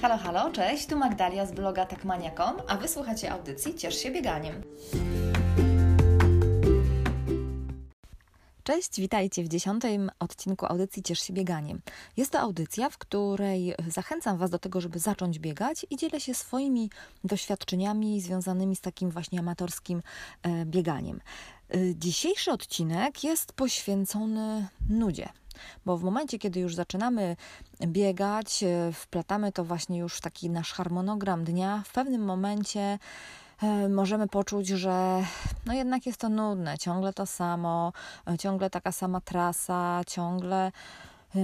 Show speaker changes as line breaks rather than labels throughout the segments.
Halo, halo, cześć, tu Magdalia z bloga takmania.com, a wysłuchacie audycji Ciesz się bieganiem. Cześć, witajcie w dziesiątym odcinku audycji Ciesz się bieganiem. Jest to audycja, w której zachęcam Was do tego, żeby zacząć biegać i dzielę się swoimi doświadczeniami związanymi z takim właśnie amatorskim e, bieganiem. E, dzisiejszy odcinek jest poświęcony nudzie bo w momencie, kiedy już zaczynamy biegać, e, wplatamy to właśnie już w taki nasz harmonogram dnia, w pewnym momencie e, możemy poczuć, że no jednak jest to nudne, ciągle to samo, e, ciągle taka sama trasa, ciągle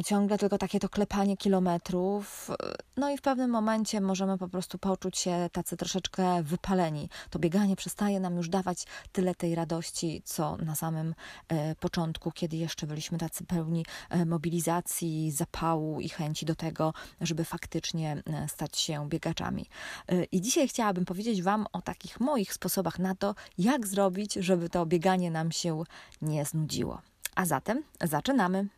ciągle tylko takie to klepanie kilometrów. No i w pewnym momencie możemy po prostu poczuć się tacy troszeczkę wypaleni. To bieganie przestaje nam już dawać tyle tej radości, co na samym e, początku, kiedy jeszcze byliśmy tacy pełni mobilizacji, zapału i chęci do tego, żeby faktycznie stać się biegaczami. I dzisiaj chciałabym powiedzieć Wam o takich moich sposobach na to, jak zrobić, żeby to bieganie nam się nie znudziło. A zatem zaczynamy.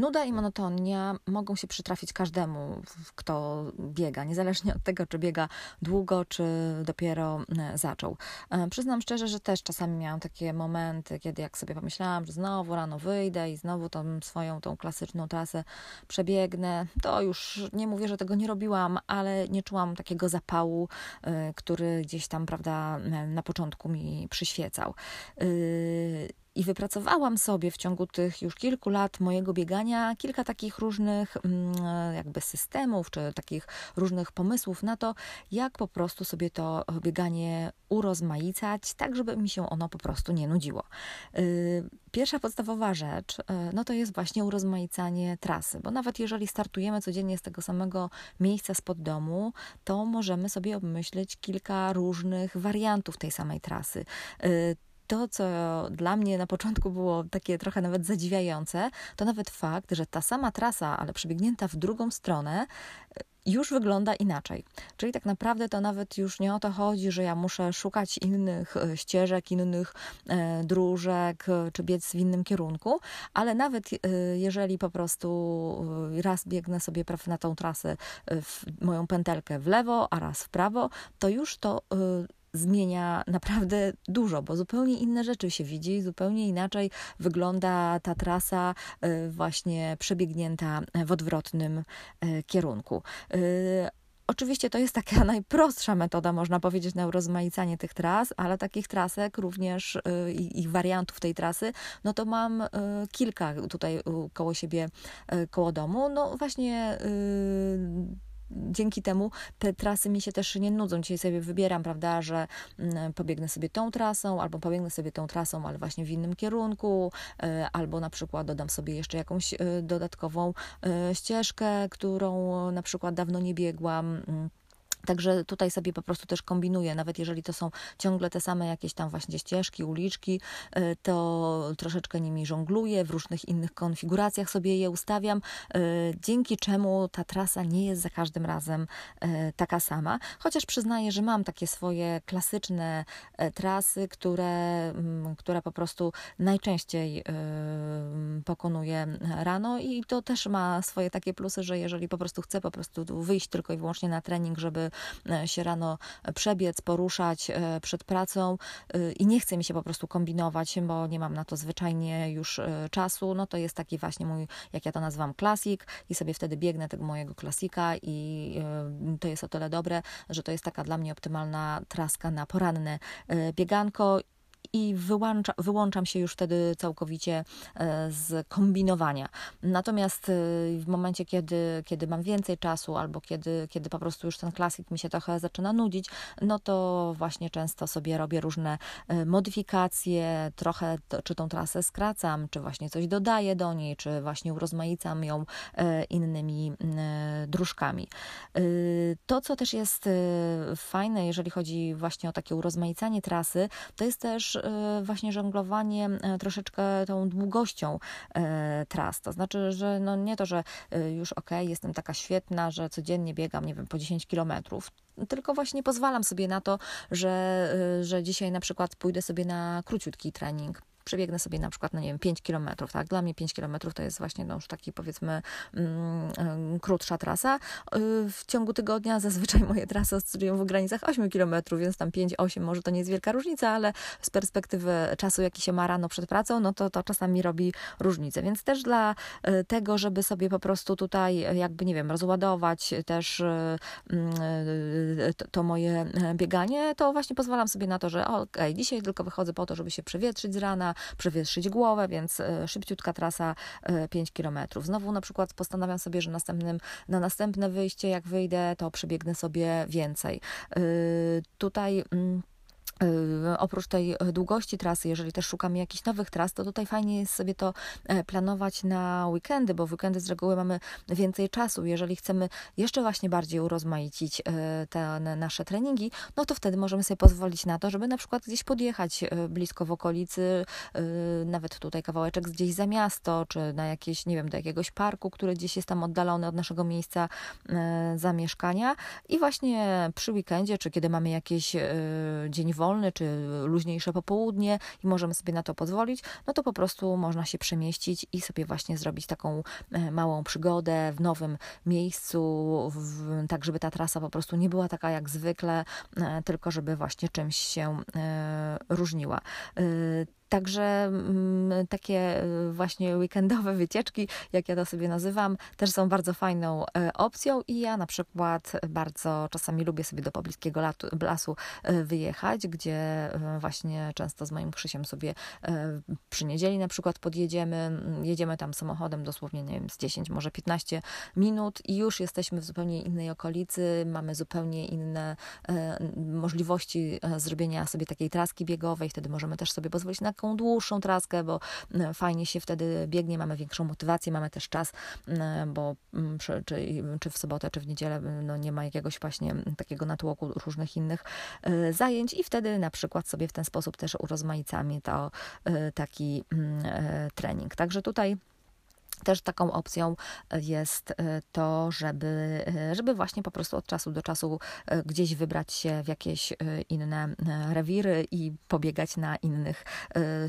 Nuda i monotonia mogą się przytrafić każdemu, kto biega, niezależnie od tego, czy biega długo, czy dopiero e, zaczął. E, przyznam szczerze, że też czasami miałam takie momenty, kiedy jak sobie pomyślałam, że znowu rano wyjdę i znowu tą swoją, tą klasyczną trasę przebiegnę, to już nie mówię, że tego nie robiłam, ale nie czułam takiego zapału, e, który gdzieś tam, prawda, na początku mi przyświecał. I wypracowałam sobie w ciągu tych już kilku lat mojego biegania kilka takich różnych mm, jakby systemów, czy takich różnych pomysłów na to, jak po prostu sobie to bieganie urozmaicać, tak żeby mi się ono po prostu nie nudziło. Y, pierwsza podstawowa rzecz, y, no to jest właśnie urozmaicanie trasy, bo nawet jeżeli startujemy codziennie z tego samego miejsca spod domu, to możemy sobie obmyśleć kilka różnych wariantów tej samej trasy y, to, co dla mnie na początku było takie trochę nawet zadziwiające, to nawet fakt, że ta sama trasa, ale przebiegnięta w drugą stronę, już wygląda inaczej. Czyli tak naprawdę to nawet już nie o to chodzi, że ja muszę szukać innych e, ścieżek, innych e, dróżek, e, czy biec w innym kierunku, ale nawet jeżeli po prostu raz biegnę sobie na tą trasę, moją pętelkę w lewo, a raz w prawo, to już to zmienia naprawdę dużo, bo zupełnie inne rzeczy się widzi, zupełnie inaczej wygląda ta trasa e, właśnie przebiegnięta w odwrotnym e, kierunku. E, oczywiście to jest taka najprostsza metoda, można powiedzieć, na urozmaicanie tych tras, ale takich trasek również i, i wariantów tej trasy, no to mam kilka tutaj koło siebie, koło domu. No właśnie dzięki temu te trasy mi się też nie nudzą. Dzisiaj sobie wybieram, prawda, że mm, pobiegnę sobie tą trasą, albo pobiegnę sobie tą trasą, ale właśnie w innym kierunku, e, albo na przykład dodam sobie jeszcze jakąś e, dodatkową e, ścieżkę, którą na przykład dawno nie biegłam mm, Także tutaj sobie po prostu też kombinuję, nawet jeżeli to są ciągle te same jakieś tam właśnie ścieżki, uliczki, y, to troszeczkę nimi żongluję, w różnych innych konfiguracjach sobie je ustawiam, y, dzięki czemu ta trasa nie jest za każdym razem y, taka sama. Chociaż przyznaję, że mam takie swoje klasyczne trasy, które, mm, które po prostu najczęściej pokonuję rano i to też ma swoje takie plusy, że jeżeli po prostu chcę po prostu wyjść tylko i wyłącznie na trening, żeby E, się rano przebiec, poruszać e, przed pracą e, i nie chce mi się po prostu kombinować, bo nie mam na to zwyczajnie już czasu, no to jest taki właśnie mój, jak ja to nazywam, klasik i sobie wtedy biegnę tego mojego klasika i to jest o tyle dobre, że to jest taka dla mnie optymalna traska na poranne bieganko i wyłącza, wyłączam się już wtedy całkowicie e, z kombinowania. Natomiast e, w momencie, kiedy, kiedy mam więcej czasu albo kiedy, kiedy po prostu już ten klasik mi się trochę zaczyna nudzić, no to właśnie często sobie robię różne e, modyfikacje, trochę to, czy tą trasę skracam, czy właśnie coś dodaję do niej, czy właśnie urozmaicam ją innymi dróżkami. To, co też jest fajne, jeżeli chodzi właśnie o takie urozmaicanie trasy, to jest też właśnie żonglowanie e, troszeczkę tą długością e, tras. To znaczy, że no nie to, że już ok, jestem taka świetna, że codziennie biegam, nie wiem, po 10 kilometrów tylko właśnie pozwalam sobie na to, że, że dzisiaj na przykład pójdę sobie na króciutki trening przebiegnę sobie na przykład, no nie wiem, 5 kilometrów, tak? Dla mnie 5 kilometrów to jest właśnie no, już taki powiedzmy mm, krótsza trasa. W ciągu tygodnia zazwyczaj moje trasy oscylują w granicach 8 kilometrów, więc tam 5-8 może to nie jest wielka różnica, ale z perspektywy czasu, jaki się ma rano przed pracą, no to to czasami robi różnicę. Więc też dla tego, żeby sobie po prostu tutaj jakby, nie wiem, rozładować też mm, to, moje bieganie, to właśnie pozwalam sobie na to, że okej, okay, dzisiaj tylko wychodzę po to, żeby się przewietrzyć z rana, przewietrzyć głowę, więc e, szybciutka trasa 5 e, km. Znowu na przykład postanawiam sobie, że następnym, na następne wyjście, jak wyjdę, to przebiegnę sobie więcej. E, tutaj mm, oprócz tej długości trasy, jeżeli też szukamy jakichś nowych tras, to tutaj fajnie jest sobie to e, planować na weekendy, bo w weekendy z reguły mamy więcej czasu. Jeżeli chcemy jeszcze właśnie bardziej urozmaicić e, te nasze treningi, no to wtedy możemy sobie pozwolić na to, żeby na przykład gdzieś podjechać e, blisko w okolicy, nawet tutaj kawałeczek gdzieś za miasto, czy na jakieś, nie wiem, do jakiegoś parku, który gdzieś jest tam oddalony od naszego miejsca zamieszkania i właśnie przy weekendzie, czy kiedy mamy jakiś dzień wolny, wolny, czy luźniejsze popołudnie i możemy sobie na to pozwolić, no to po prostu można się przemieścić i sobie właśnie zrobić taką e, małą przygodę w nowym miejscu, w, tak żeby ta trasa po prostu nie była taka jak zwykle, e, tylko żeby właśnie czymś się e, różniła. Także mm, takie y, właśnie weekendowe wycieczki, jak ja to sobie nazywam, też są bardzo fajną e, opcją i ja na przykład bardzo czasami lubię sobie do pobliskiego lasu e, wyjechać, gdzie e, właśnie często z moim Krzysiem sobie przy niedzieli na przykład podjedziemy, jedziemy tam samochodem dosłownie, nie wiem, z 10, może 15 minut i już jesteśmy w zupełnie innej okolicy, mamy zupełnie inne możliwości zrobienia sobie takiej traski biegowej, wtedy możemy też sobie pozwolić na taką dłuższą traskę, bo e, fajnie się wtedy biegnie, mamy większą motywację, mamy też czas, e, bo mm, czy, czy w sobotę, czy w niedzielę no nie ma jakiegoś właśnie takiego natłoku różnych innych e, zajęć i wtedy na przykład sobie w ten sposób też urozmaicamy to taki mm, trening. Także tutaj też taką opcją e, jest e, to, żeby, e, żeby właśnie po prostu od czasu do czasu gdzieś wybrać się w jakieś inne rewiry i pobiegać na innych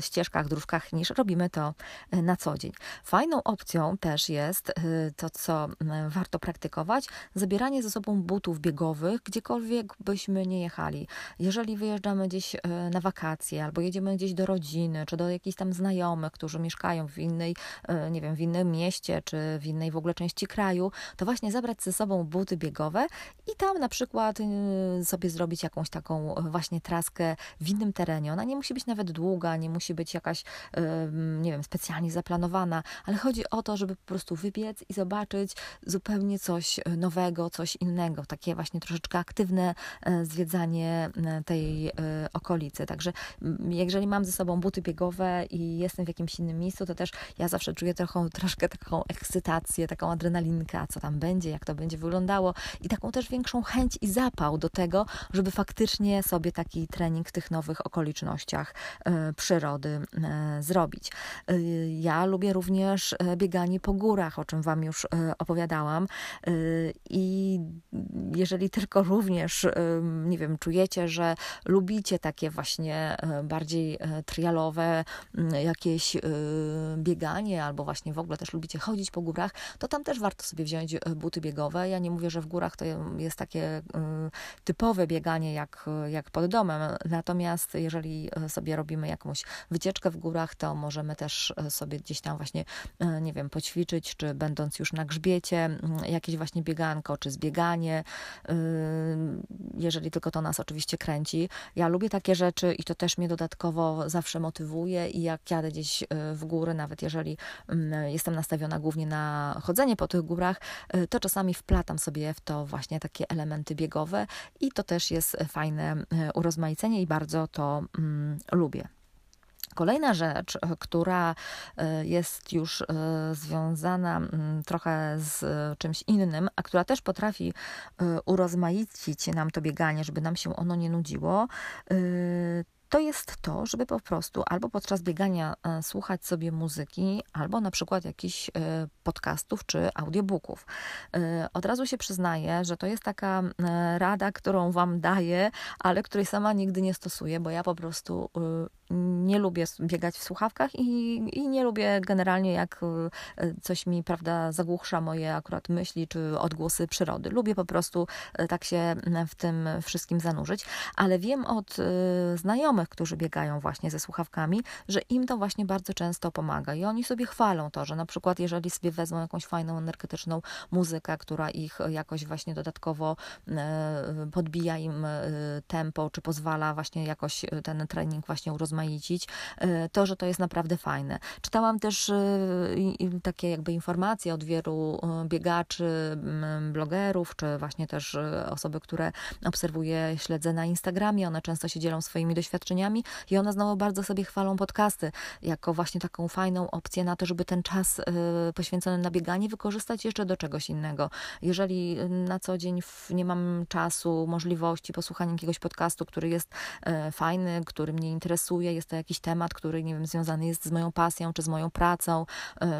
ścieżkach, dróżkach niż robimy to na co dzień. Fajną opcją też jest to, co warto praktykować, zabieranie ze sobą butów biegowych, gdziekolwiek byśmy nie jechali. Jeżeli wyjeżdżamy gdzieś na wakacje albo jedziemy gdzieś do rodziny, czy do jakichś tam znajomych, którzy mieszkają w innej, nie wiem, w innej mieście, czy w innej w ogóle części kraju, to właśnie zabrać ze sobą buty biegowe i tam na przykład y, sobie zrobić jakąś taką właśnie traskę w innym terenie. Ona nie musi być nawet długa, nie musi być jakaś, nie wiem, specjalnie zaplanowana, ale chodzi o to, żeby po prostu wybiec i zobaczyć zupełnie coś nowego, coś innego, takie właśnie troszeczkę aktywne zwiedzanie tej okolicy. Także jeżeli mam ze sobą buty biegowe i jestem w jakimś innym miejscu, to też ja zawsze czuję trochę, troszkę taką ekscytację, taką adrenalinkę, co tam będzie, jak to będzie wyglądało i taką też większą chęć i zapał do tego, żeby faktycznie sobie taki trening w tych nowych okolicznościach e, przyrody e, zrobić. E, ja lubię również bieganie po górach, o czym Wam już opowiadałam i jeżeli tylko również, nie wiem, czujecie, że lubicie takie właśnie bardziej trialowe jakieś bieganie albo właśnie w ogóle też lubicie chodzić po górach, to tam też warto sobie wziąć e, buty biegowe. Ja nie mówię, że w górach to jest takie e, typowe bieganie jak, jak pod domem, natomiast jeżeli e, sobie robimy jakąś wycieczkę w górach, to możemy też sobie gdzieś tam właśnie, nie wiem, poćwiczyć, czy będąc już na grzbiecie, jakieś właśnie bieganko, czy zbieganie, jeżeli tylko to nas oczywiście kręci. Ja lubię takie rzeczy i to też mnie dodatkowo zawsze motywuje i jak jadę gdzieś w góry, nawet jeżeli jest jestem nastawiona głównie na chodzenie po tych górach, y, to czasami wplatam sobie w to właśnie takie elementy biegowe i to też jest fajne y, urozmaicenie i bardzo to mm, lubię. Kolejna rzecz, y, która jest już związana mm, trochę z czymś innym, a która też potrafi urozmaicić nam to bieganie, żeby nam się ono nie nudziło, to jest to, żeby po prostu albo podczas biegania e, słuchać sobie muzyki, albo na przykład jakichś e, podcastów czy audiobooków. E, od razu się przyznaję, że to jest taka rada, którą Wam daję, ale której sama nigdy nie stosuję, bo ja po prostu nie lubię biegać w słuchawkach i, i nie lubię generalnie, jak coś mi, prawda, zagłusza moje akurat myśli czy odgłosy przyrody. Lubię po prostu tak się w tym wszystkim zanurzyć, ale wiem od znajomych, którzy biegają właśnie ze słuchawkami, że im to właśnie bardzo często pomaga i oni sobie chwalą to, że na przykład jeżeli sobie wezmą jakąś fajną, energetyczną muzykę, która ich jakoś właśnie dodatkowo e, podbija im e, tempo, czy pozwala właśnie jakoś ten trening właśnie urozmaicić, e, to, że to jest naprawdę fajne. Czytałam też takie jakby informacje od wielu biegaczy, blogerów, czy właśnie też osoby, które obserwuję, śledzę na Instagramie, one często się dzielą swoimi doświadczeniami i one znowu bardzo sobie chwalą podcasty jako właśnie taką fajną opcję na to, żeby ten czas poświęcony na bieganie wykorzystać jeszcze do czegoś innego. Jeżeli na co dzień nie mam czasu, możliwości posłuchania jakiegoś podcastu, który jest e, fajny, który mnie interesuje, jest to jakiś temat, który, nie wiem, związany jest z moją pasją, czy z moją pracą,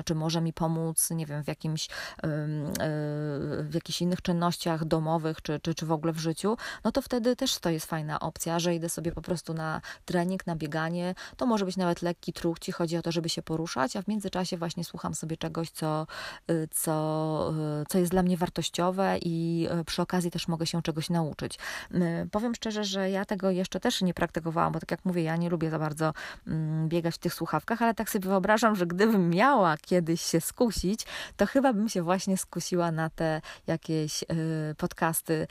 czy może mi pomóc, nie wiem, w jakimś, w jakichś innych czynnościach domowych, czy, czy, czy w ogóle w życiu, no to wtedy też to jest fajna opcja, że idę sobie po prostu na trening, na bieganie, to może być nawet lekki truchci, chodzi o to, żeby się poruszać, a w międzyczasie właśnie słucham sobie czegoś, co, co, co jest dla mnie wartościowe i e, przy okazji też mogę się czegoś nauczyć. Powiem szczerze, że ja tego jeszcze też nie praktykowałam, bo tak jak mówię, ja nie lubię za bardzo mm, biegać w tych słuchawkach, ale tak sobie wyobrażam, że gdybym miała kiedyś się skusić, to chyba bym się właśnie skusiła na te jakieś y, podcasty,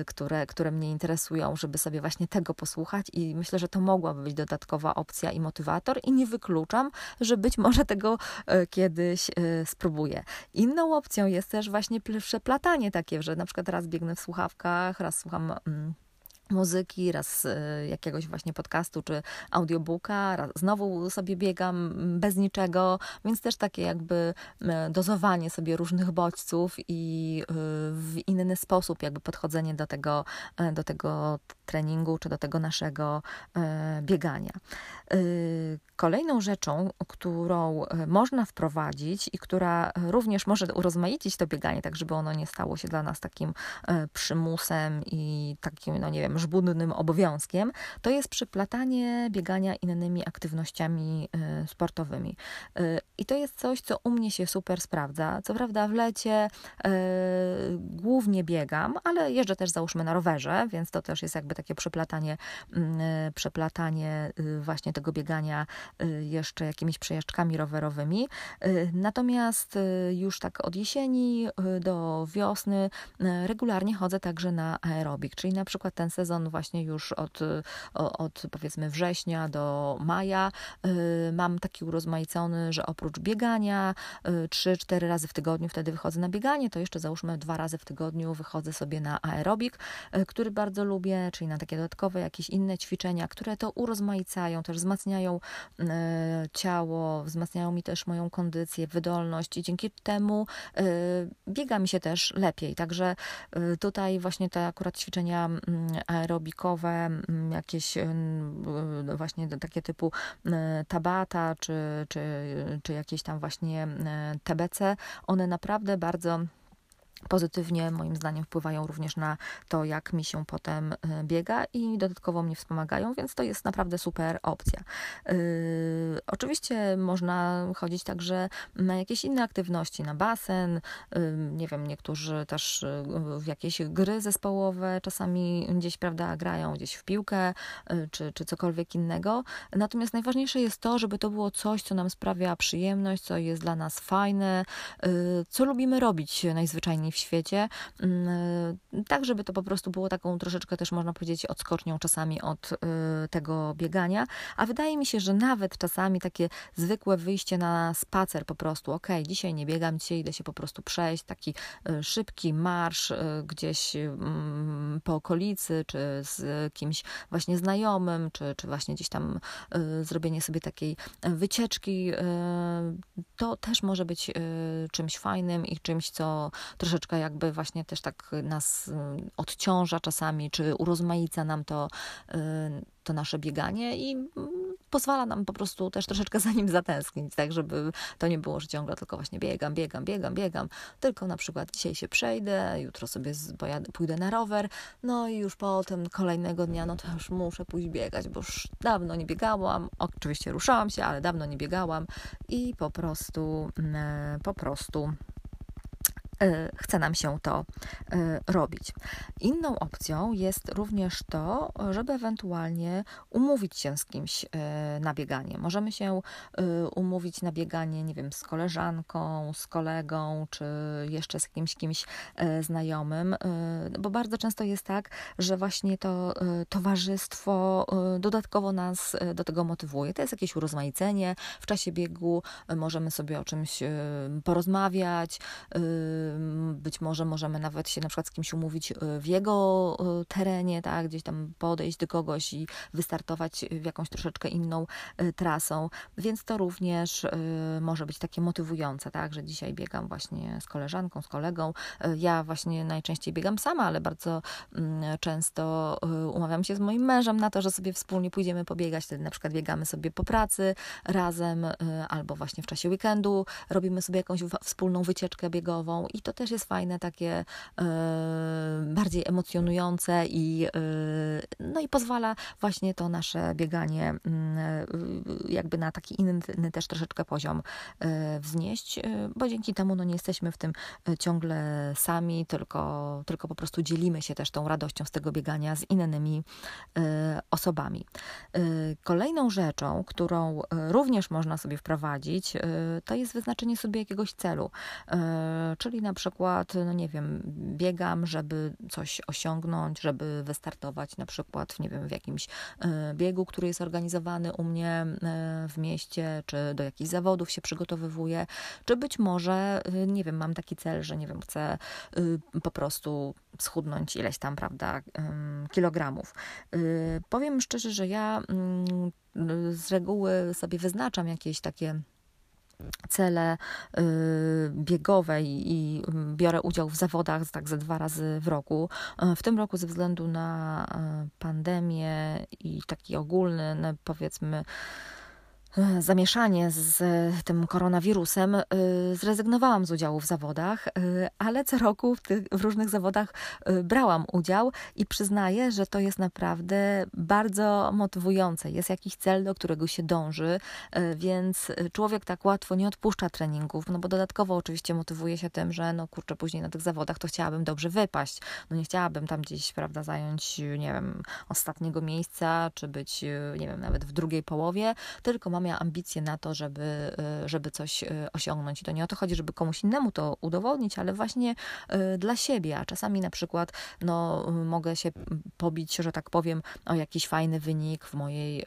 y, które, które mnie interesują, żeby sobie właśnie tego posłuchać i myślę, że to mogłaby być dodatkowa opcja i motywator i nie wykluczam, że być może tego y, kiedyś spróbuję. Inną opcją jest też właśnie przeplatanie takie, że na przykład raz biegnę w słuchawkach, raz słucham. Mm, muzyki, raz e, jakiegoś właśnie podcastu czy audiobooka, raz znowu sobie biegam bez niczego, więc też takie jakby dozowanie sobie różnych bodźców i e, w inny sposób jakby podchodzenie do tego, e, do tego treningu czy do tego naszego biegania. Kolejną rzeczą, którą można wprowadzić i która również może urozmaicić to bieganie, tak żeby ono nie stało się dla nas takim przymusem i takim, no nie wiem, żbudnym obowiązkiem, to jest przyplatanie biegania innymi aktywnościami y, sportowymi. Y, I to jest coś, co u mnie się super sprawdza. Co prawda w lecie y, głównie biegam, ale jeżdżę też załóżmy na rowerze, więc to też jest jakby takie przeplatanie, mm, właśnie tego biegania jeszcze jakimiś przejażdżkami rowerowymi. Natomiast już tak od jesieni do wiosny regularnie chodzę także na aerobik, czyli na przykład ten sezon sezon właśnie już od, od powiedzmy września do maja y, mam taki urozmaicony, że oprócz biegania 3-4 y, razy w tygodniu wtedy wychodzę na bieganie, to jeszcze załóżmy dwa razy w tygodniu wychodzę sobie na aerobik, y, który bardzo lubię, czyli na takie dodatkowe jakieś inne ćwiczenia, które to urozmaicają, też wzmacniają ciało, wzmacniają mi też moją kondycję, wydolność i dzięki temu biega mi się też lepiej. Także tutaj właśnie te akurat ćwiczenia aerobikowe, mm, jakieś mm, właśnie takie typu mm, tabata, czy, czy, czy jakieś tam właśnie TBC, one naprawdę bardzo pozytywnie moim zdaniem wpływają również na to, jak mi się potem y, biega i dodatkowo mnie wspomagają, więc to jest naprawdę super opcja. Oczywiście można chodzić także na jakieś inne aktywności, na basen, nie wiem, niektórzy też yy, w jakieś gry zespołowe czasami gdzieś, prawda, grają gdzieś w piłkę yy, czy, czy cokolwiek innego. Natomiast najważniejsze jest to, żeby to było coś, co nam sprawia przyjemność, co jest dla nas fajne, yy, co lubimy robić najzwyczajniej w świecie, mm, y, tak żeby to po prostu było taką troszeczkę też można powiedzieć odskocznią czasami od y, tego biegania, a wydaje mi się, że nawet czasami takie zwykłe wyjście na spacer po prostu, ok, dzisiaj nie biegam, dzisiaj idę się po prostu przejść, taki y, szybki marsz gdzieś mm, po okolicy, czy z kimś właśnie znajomym, czy, czy właśnie gdzieś tam zrobienie sobie takiej wycieczki, to też może być czymś fajnym i czymś, co troszeczkę jakby właśnie też tak nas y, odciąża czasami, czy urozmaica nam to, to nasze bieganie i mm, pozwala nam po prostu też troszeczkę za nim zatęsknić, tak, żeby to nie było, że ciągle tylko właśnie biegam, biegam, biegam, biegam, tylko na przykład dzisiaj się przejdę, jutro sobie pojadę, pójdę na rower, no i już potem kolejnego dnia, no to już muszę pójść biegać, bo już dawno nie biegałam, oczywiście ruszałam się, ale dawno nie biegałam i po prostu, mm, po prostu chce nam się to e, robić. Inną opcją jest również to, żeby ewentualnie umówić się z kimś e, na bieganie. Możemy się umówić na bieganie, nie wiem, z koleżanką, z kolegą, czy jeszcze z jakimś kimś znajomym, bo bardzo często jest tak, że właśnie to towarzystwo dodatkowo nas do tego motywuje. To jest jakieś urozmaicenie. W czasie biegu możemy sobie o czymś porozmawiać, być może możemy nawet się na przykład z kimś umówić y, w jego y, terenie, tak, gdzieś tam podejść do kogoś i wystartować w jakąś troszeczkę inną y, trasą, więc to również może być takie motywujące, tak, że dzisiaj biegam właśnie z koleżanką, z kolegą. Ja właśnie najczęściej biegam sama, ale bardzo mm, często umawiam się z moim mężem na to, że sobie wspólnie pójdziemy pobiegać, wtedy na przykład biegamy sobie po pracy razem albo właśnie w czasie weekendu robimy sobie jakąś wspólną wycieczkę biegową i to też jest fajne, takie e, bardziej emocjonujące i, e, no i pozwala właśnie to nasze bieganie mm, e, jakby na taki inny też troszeczkę poziom wznieść, bo dzięki temu no nie jesteśmy w tym ciągle sami, tylko, tylko po prostu dzielimy się też tą radością z tego biegania z innymi osobami. Kolejną rzeczą, którą również można sobie wprowadzić, to jest wyznaczenie sobie jakiegoś celu, czyli na przykład, no nie wiem, biegam, żeby coś osiągnąć, żeby wystartować na przykład, nie wiem, w jakimś e, biegu, który jest organizowany u mnie e, w mieście, czy do jakichś zawodów się przygotowywuję, czy być może, e, nie wiem, mam taki cel, że nie wiem, chcę po prostu schudnąć ileś tam, prawda, kilogramów. Powiem szczerze, że ja mm, z reguły sobie wyznaczam jakieś takie cele y, biegowe i biorę udział w zawodach tak ze dwa razy w roku. Y, w tym roku ze względu na y, pandemię i taki ogólny, no, powiedzmy, zamieszanie z tym koronawirusem, y, zrezygnowałam z udziału w zawodach, y, ale co roku w, tych, w różnych zawodach y, brałam udział i przyznaję, że to jest naprawdę bardzo motywujące. Jest jakiś cel, do którego się dąży, więc człowiek tak łatwo nie odpuszcza treningów, no bo dodatkowo oczywiście motywuje się tym, że no kurczę, później na tych zawodach to chciałabym dobrze wypaść. No nie chciałabym tam gdzieś, prawda, zająć, nie wiem, ostatniego miejsca, czy być, nie wiem, nawet w drugiej połowie, tylko mam miała ambicje na to, żeby, y, żeby coś y, osiągnąć. I to nie o to chodzi, żeby komuś innemu to udowodnić, ale właśnie y, dla siebie. A czasami na przykład no, mogę się pobić, że tak powiem, o jakiś fajny wynik w mojej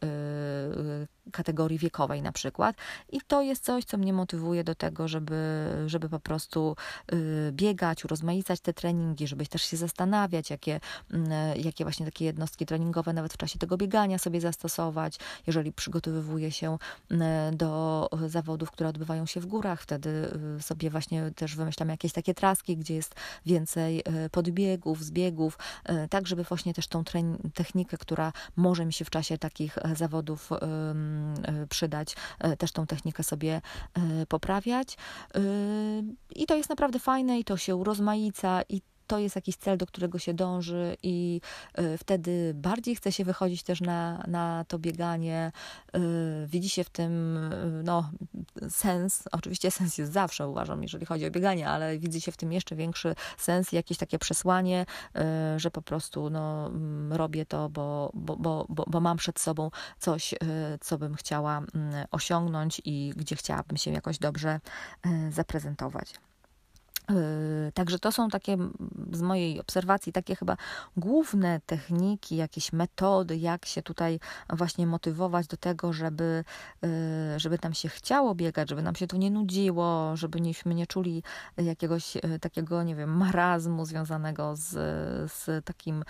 kategorii wiekowej na przykład. I to jest coś, co mnie motywuje do tego, żeby, żeby po prostu biegać, urozmaicać te treningi, żeby też się zastanawiać, jakie, jakie właśnie takie jednostki treningowe nawet w czasie tego biegania sobie zastosować, jeżeli przygotowywuję się E, do zawodów, które odbywają się w górach. Wtedy e, sobie właśnie też wymyślam jakieś takie traski, gdzie jest więcej e, podbiegów, zbiegów, tak żeby właśnie też tą technikę, która może mi się w czasie takich zawodów przydać, też tą technikę sobie poprawiać. I to jest naprawdę fajne i to się urozmaica i to jest jakiś cel, do którego się dąży i y, wtedy bardziej chce się wychodzić też na, na to bieganie. Y, widzi się w tym y, no, sens. Oczywiście sens jest zawsze, uważam, jeżeli chodzi o bieganie, ale widzi się w tym jeszcze większy sens i jakieś takie przesłanie, że po prostu no, mm, robię to, bo, bo, bo, bo, bo mam przed sobą coś, co bym chciała mm, osiągnąć i gdzie chciałabym się jakoś dobrze zaprezentować. Yy, także to są takie z mojej obserwacji takie chyba główne techniki, jakieś metody, jak się tutaj właśnie motywować do tego, żeby, yy, żeby nam się chciało biegać, żeby nam się to nie nudziło, żebyśmy nie czuli jakiegoś yy, takiego, nie wiem, marazmu związanego z, z takim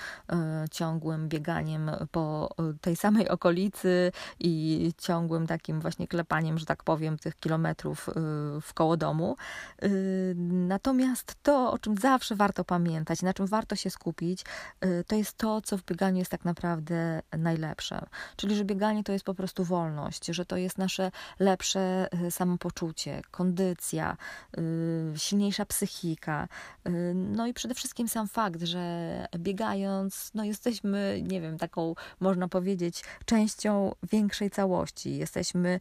ciągłym bieganiem po tej samej okolicy i ciągłym takim właśnie klepaniem, że tak powiem, tych kilometrów w koło domu. Natomiast to, o czym zawsze warto pamiętać, na czym warto się skupić, y, to jest to, co w bieganiu jest tak naprawdę najlepsze. Czyli, że bieganie to jest po prostu wolność, że to jest nasze lepsze y, samopoczucie, kondycja, y, silniejsza psychika. No i przede wszystkim sam fakt, że biegając, no jesteśmy, nie wiem, taką, można powiedzieć, częścią większej całości. Jesteśmy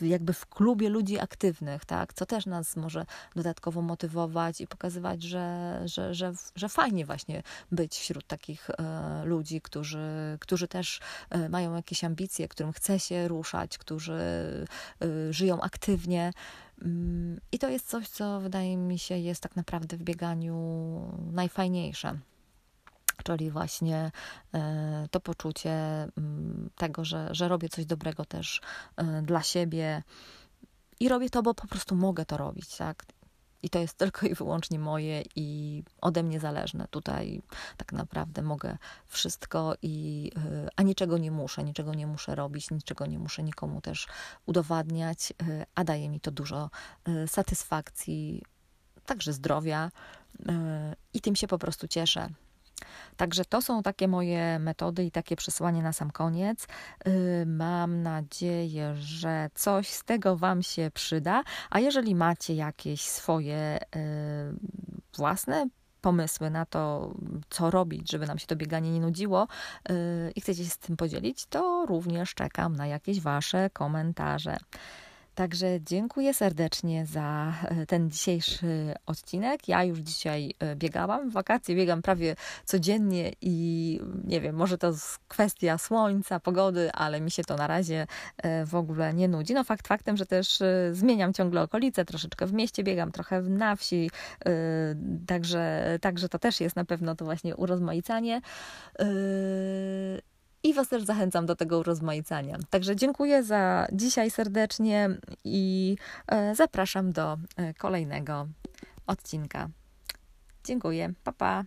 jakby w klubie ludzi aktywnych, tak? Co też nas może dodatkowo motywować i pokazywać, że, że, że, że fajnie właśnie być wśród takich e, ludzi, którzy, którzy też e, mają jakieś ambicje, którym chce się ruszać, którzy e, żyją aktywnie. Mm, I to jest coś, co wydaje mi się jest tak naprawdę w bieganiu najfajniejsze czyli właśnie to poczucie mm, tego, że, że robię coś dobrego też dla siebie i robię to, bo po prostu mogę to robić, tak? I to jest tylko i wyłącznie moje i ode mnie zależne. Tutaj tak naprawdę mogę wszystko i y, a niczego nie muszę, niczego nie muszę robić, niczego nie muszę nikomu też udowadniać, y, a daje mi to dużo y, satysfakcji, także zdrowia i tym się po prostu cieszę. Także to są takie moje metody i takie przesłanie na sam koniec. Y, mam nadzieję, że coś z tego Wam się przyda. A jeżeli macie jakieś swoje y, własne pomysły na to, co robić, żeby nam się to bieganie nie nudziło y, i chcecie się z tym podzielić, to również czekam na jakieś Wasze komentarze. Także dziękuję serdecznie za e, ten dzisiejszy odcinek. Ja już dzisiaj e, biegałam. W wakacje biegam prawie codziennie i nie wiem, może to kwestia słońca, pogody, ale mi się to na razie e, w ogóle nie nudzi. No fakt faktem, że też zmieniam ciągle okolice, troszeczkę w mieście biegam, trochę na wsi, także, także to też jest na pewno to właśnie urozmaicanie. I Was też zachęcam do tego urozmaicania. Także dziękuję za dzisiaj serdecznie i e, zapraszam do e, kolejnego odcinka. Dziękuję. Pa pa.